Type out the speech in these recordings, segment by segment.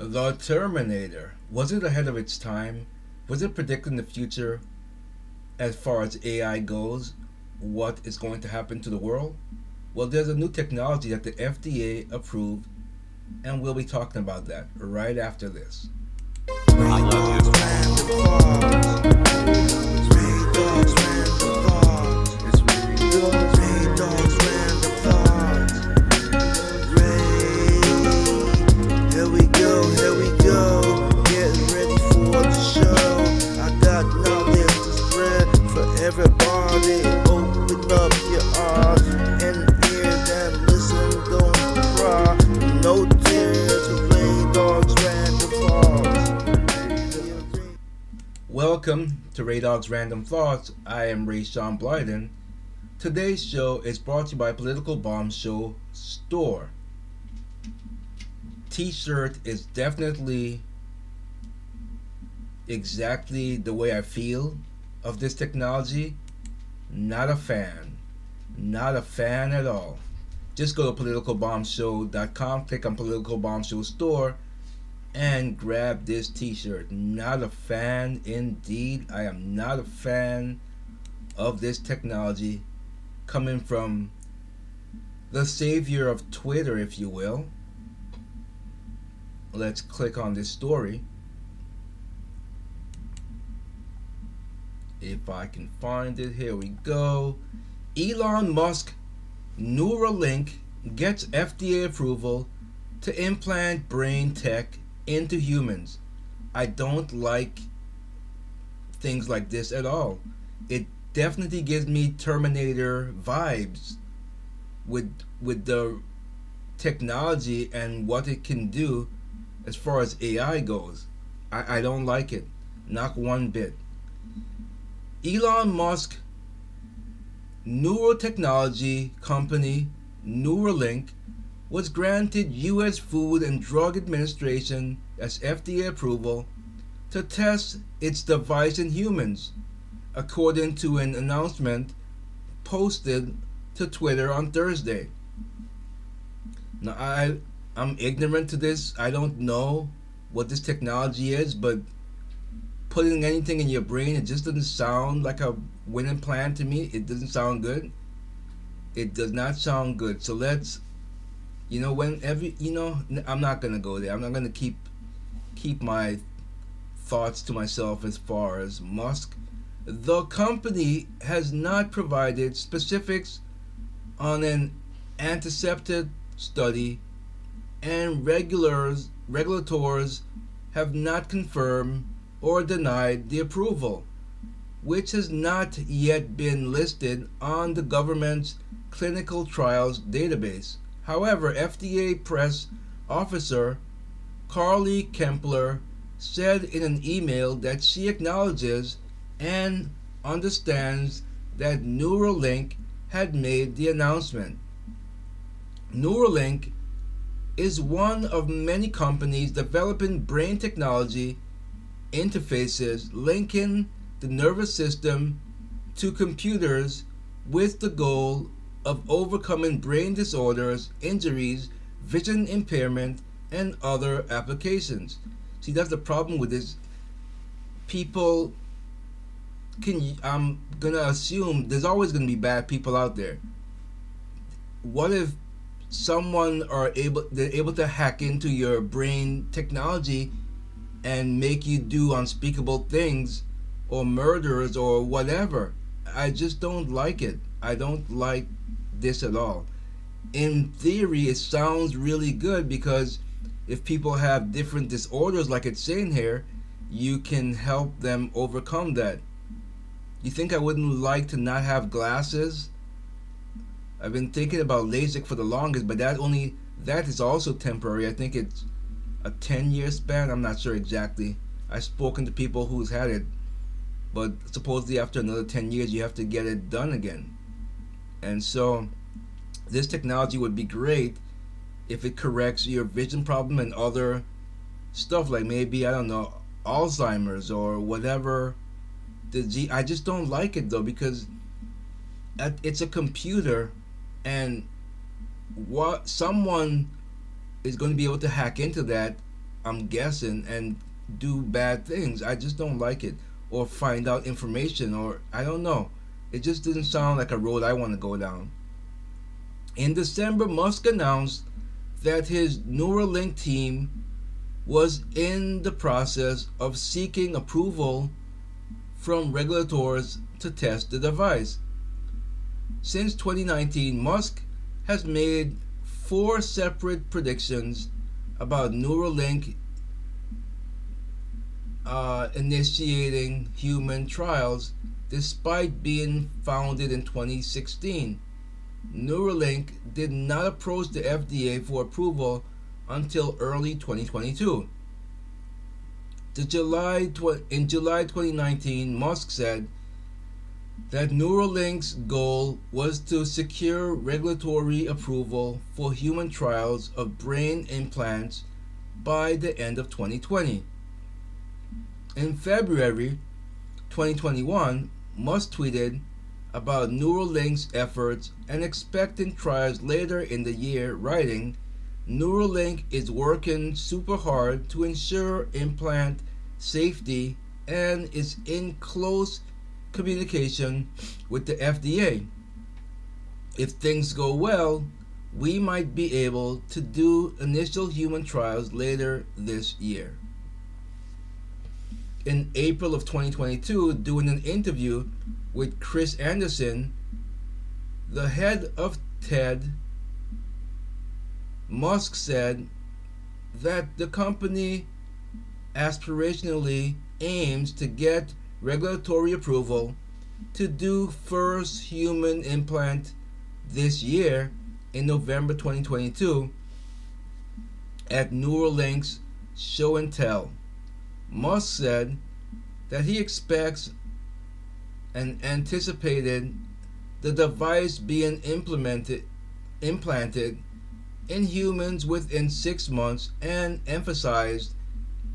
The Terminator. Was it ahead of its time? Was it predicting the future as far as AI goes? What is going to happen to the world? Well, there's a new technology that the FDA approved, and we'll be talking about that right after this. Dogs random thoughts I am Ray Sean Blyden today's show is brought to you by Political Bomb Show Store t-shirt is definitely exactly the way I feel of this technology, not a fan. Not a fan at all. Just go to politicalbombshow.com, click on Political Bomb Show Store, and grab this t shirt. Not a fan indeed. I am not a fan of this technology coming from the savior of Twitter, if you will. Let's click on this story. if I can find it. Here we go. Elon Musk Neuralink gets FDA approval to implant brain tech into humans. I don't like things like this at all. It definitely gives me Terminator vibes with with the technology and what it can do as far as AI goes. I, I don't like it. Not one bit. Elon Musk neurotechnology company Neuralink was granted U.S. Food and Drug Administration as FDA approval to test its device in humans, according to an announcement posted to Twitter on Thursday. Now I I'm ignorant to this. I don't know what this technology is, but putting anything in your brain, it just doesn't sound like a winning plan to me. It doesn't sound good. It does not sound good. So let's, you know, whenever you know, I'm not gonna go there. I'm not gonna keep keep my thoughts to myself as far as Musk. The company has not provided specifics on an antiseptic study, and regulars regulators have not confirmed or denied the approval, which has not yet been listed on the government's clinical trials database. However, FDA press officer Carly Kempler said in an email that she acknowledges and understands that Neuralink had made the announcement. Neuralink is one of many companies developing brain technology interfaces linking the nervous system to computers with the goal of overcoming brain disorders, injuries, vision impairment, and other applications. See, that's the problem with this. People can, I'm gonna assume there's always gonna be bad people out there. What if someone are able, they're able to hack into your brain technology and make you do unspeakable things or murders or whatever. I just don't like it. I don't like this at all. In theory, it sounds really good because if people have different disorders, like it's saying here, you can help them overcome that. You think I wouldn't like to not have glasses? I've been thinking about LASIK for the longest, but that only that is also temporary. I think it's a 10 year span. I'm not sure exactly. I've spoken to people who's had it, but supposedly after another 10 years, you have to get it done again. And so, this technology would be great if it corrects your vision problem and other stuff, like maybe, I don't know, Alzheimer's or whatever. G, I just don't like it though because it's a computer and what someone is going to be able to hack into that I'm guessing, and do bad things. I just don't like it. Or find out information, or I don't know. It just didn't sound like a road I want to go down. In December, Musk announced that his Neuralink team was in the process of seeking approval from regulators to test the device. Since 2019, Musk has made four separate predictions about Neuralink uh, initiating human trials despite being founded in 2016. Neuralink did not approach the FDA for approval until early 2022. The July tw- in July 2019, Musk said that Neuralink's goal was to secure regulatory approval for human trials of brain implants by the end of 2020. In February 2021, Musk tweeted about Neuralink's efforts and expecting trials later in the year, writing, Neuralink is working super hard to ensure implant safety and is in close communication with the FDA. If things go well, we might be able to do initial human trials later this year. In April of 2022, doing an interview with Chris Anderson, the head of TED, Musk said that the company aspirationally aims to get regulatory approval to do first human implant this year in November 2022 at Neuralink's show and tell. Musk said that he expects and anticipated the device being implemented implanted in humans within 6 months and emphasized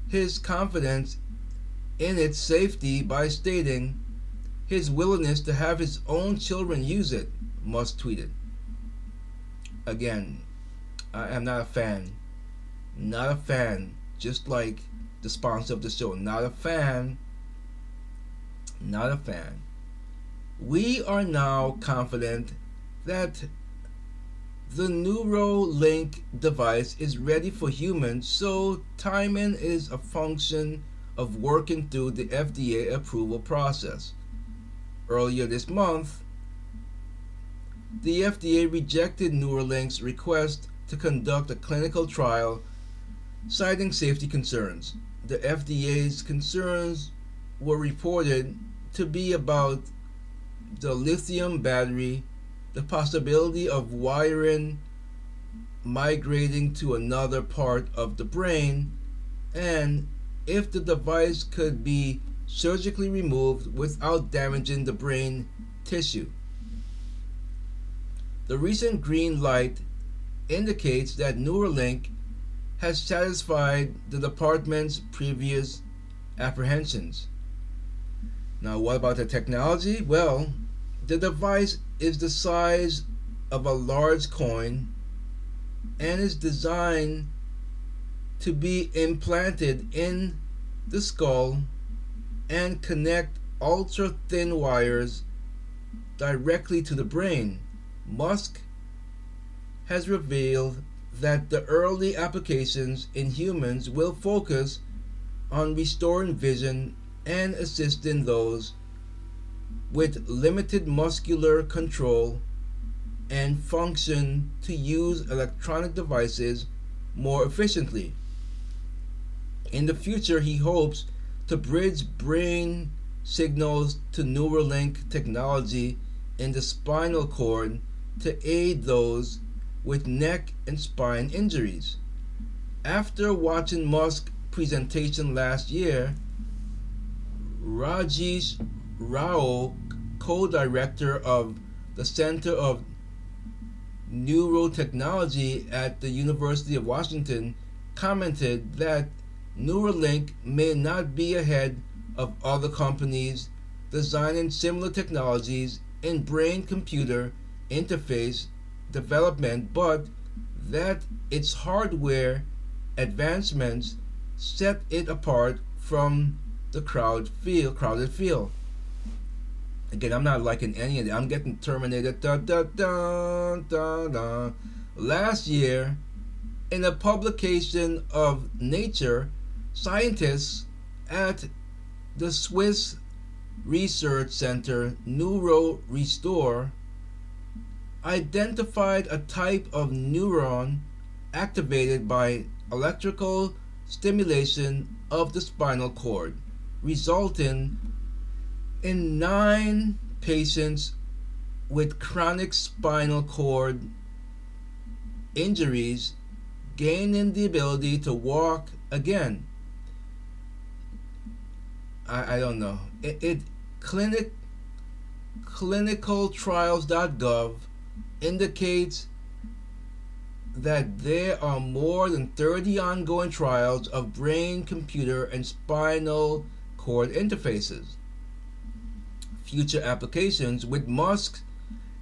his confidence in its safety by stating his willingness to have his own children use it, Musk tweeted. Again, I am not a fan. Not a fan. Just like the sponsor of the show. Not a fan. Not a fan. We are now confident that the Neuralink device is ready for humans, so timing is a function of working through the FDA approval process. Earlier this month, the FDA rejected Neuralink's request to conduct a clinical trial, citing safety concerns. The FDA's concerns were reported to be about the lithium battery, the possibility of wiring migrating to another part of the brain, and if the device could be surgically removed without damaging the brain tissue. The recent green light indicates that Neuralink has satisfied the department's previous apprehensions. Now, what about the technology? Well, the device is the size of a large coin and is designed to be implanted in the skull and connect ultra thin wires directly to the brain. Musk has revealed that the early applications in humans will focus on restoring vision and assisting those with limited muscular control and function to use electronic devices more efficiently. In the future, he hopes to bridge brain signals to Neuralink technology in the spinal cord to aid those with neck and spine injuries. After watching Musk's presentation last year, Rajesh Rao, co director of the Center of Neurotechnology at the University of Washington, commented that Neuralink may not be ahead of other companies designing similar technologies in brain computer interface development, but that its hardware advancements set it apart from the crowd feel crowded field. Again, I'm not liking any of it. I'm getting terminated. Da, da, da, da, da. Last year, in a publication of Nature, scientists at the Swiss Research Center NeuroRestore identified a type of neuron activated by electrical stimulation of the spinal cord, resulting in nine patients with chronic spinal cord injuries gaining the ability to walk again. I, I don't know. It, it clinic clinicaltrials.gov indicates that there are more than 30 ongoing trials of brain computer and spinal cord interfaces. Future applications with Musk's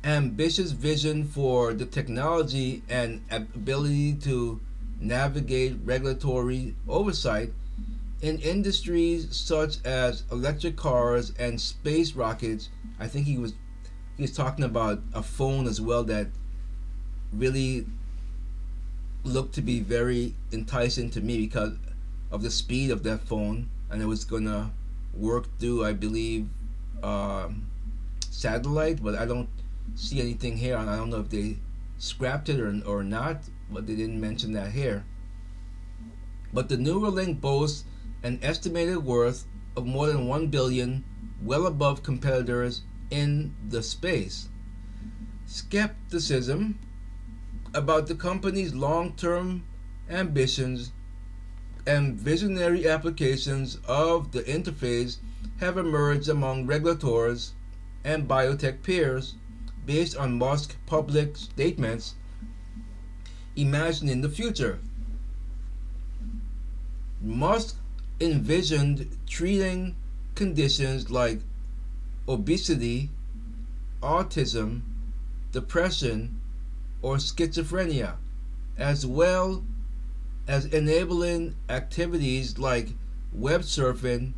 ambitious vision for the technology and ability to navigate regulatory oversight in industries such as electric cars and space rockets. I think he was he was talking about a phone as well that really looked to be very enticing to me because of the speed of that phone and it was gonna work through I believe um, satellite but I don't see anything here. And I don't know if they scrapped it or, or not but they didn't mention that here. But the Neuralink boasts an estimated worth of more than 1 billion well above competitors in the space skepticism about the company's long term ambitions and visionary applications of the interface have emerged among regulators and biotech peers based on Musk's public statements imagining the future. Musk envisioned treating conditions like obesity, autism, depression, or schizophrenia, as well as enabling activities like web surfing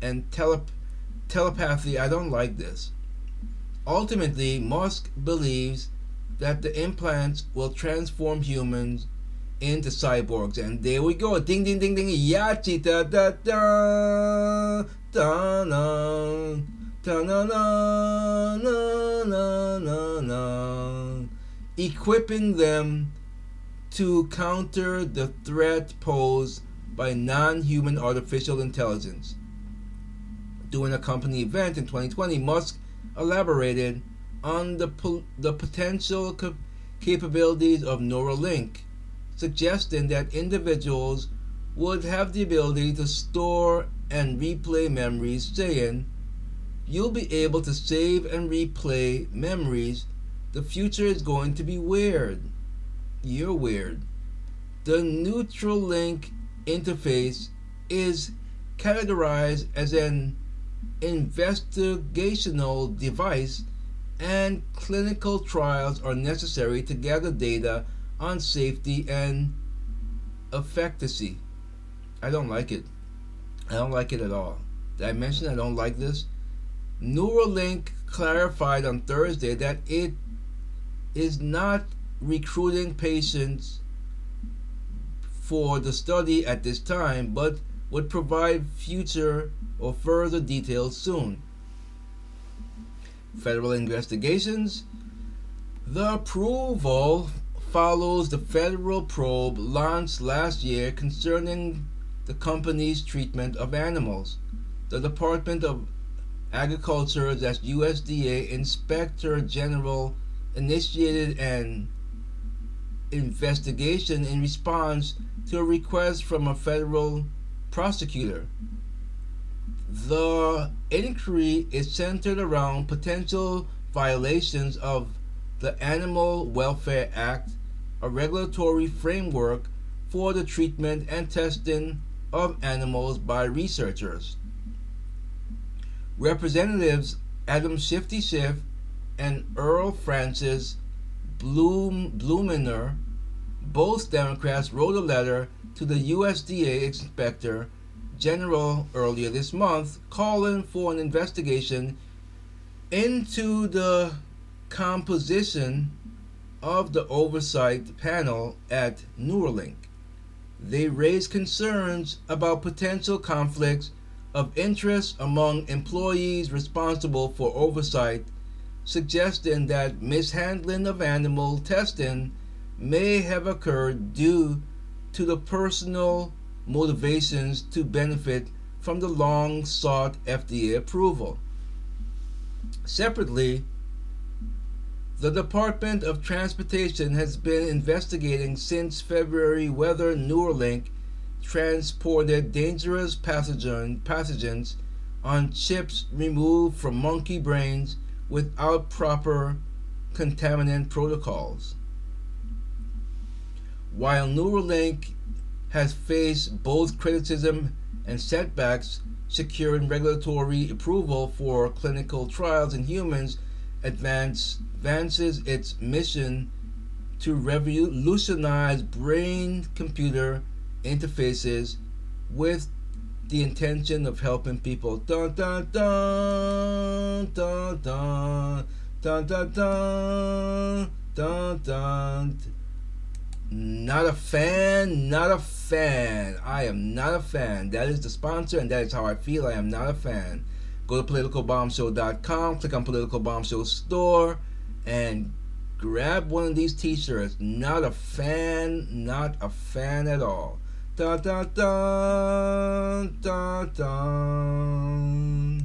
and telep- telepathy. I don't like this. Ultimately, Musk believes that the implants will transform humans into cyborgs. And there we go. Ding ding ding ding yachi da da da da equipping them to counter the threat posed by non-human artificial intelligence. During a company event in 2020, Musk elaborated on the, po- the potential cap- capabilities of Neuralink, suggesting that individuals would have the ability to store and replay memories, saying, You'll be able to save and replay memories. The future is going to be weird. You're weird. The Neuralink interface is categorized as an investigational device and clinical trials are necessary to gather data on safety and efficacy. I don't like it. I don't like it at all. Did I mention I don't like this? Neuralink clarified on Thursday that it is not recruiting patients for the study at this time, but would provide future or further details soon. Federal investigations. The approval follows the federal probe launched last year concerning the company's treatment of animals. The Department of Agriculture, that's USDA Inspector General, initiated an investigation in response to a request from a federal prosecutor. The inquiry is centered around potential violations of the Animal Welfare Act, a regulatory framework for the treatment and testing of animals by researchers. Representatives Adam Shifty Schiff and Earl Francis Blumenauer both Democrats wrote a letter to the USDA Inspector General earlier this month calling for an investigation into the composition of the oversight panel at Neuralink. They raised concerns about potential conflicts of interest among employees responsible for oversight, suggesting that mishandling of animal testing may have occurred due to the personal motivations to benefit from the long sought FDA approval. Separately, the Department of Transportation has been investigating since February whether Neuralink transported dangerous pathogens on chips removed from monkey brains without proper contaminant protocols. While Neuralink has faced both criticism and setbacks, securing regulatory approval for clinical trials in humans advance, advances its mission to revolutionize brain computer interfaces with the intention of helping people. Dun, dun, dun, dun, dun, dun, dun, dun, dun, dun. Not a fan, not a fan. I am not a fan. That is the sponsor, and that is how I feel. I am not a fan. Go to politicalbombshow.com, click on Political Bombshow Store, and grab one of these t shirts. Not a fan, not a fan at all dun, dun, dun, dun, da.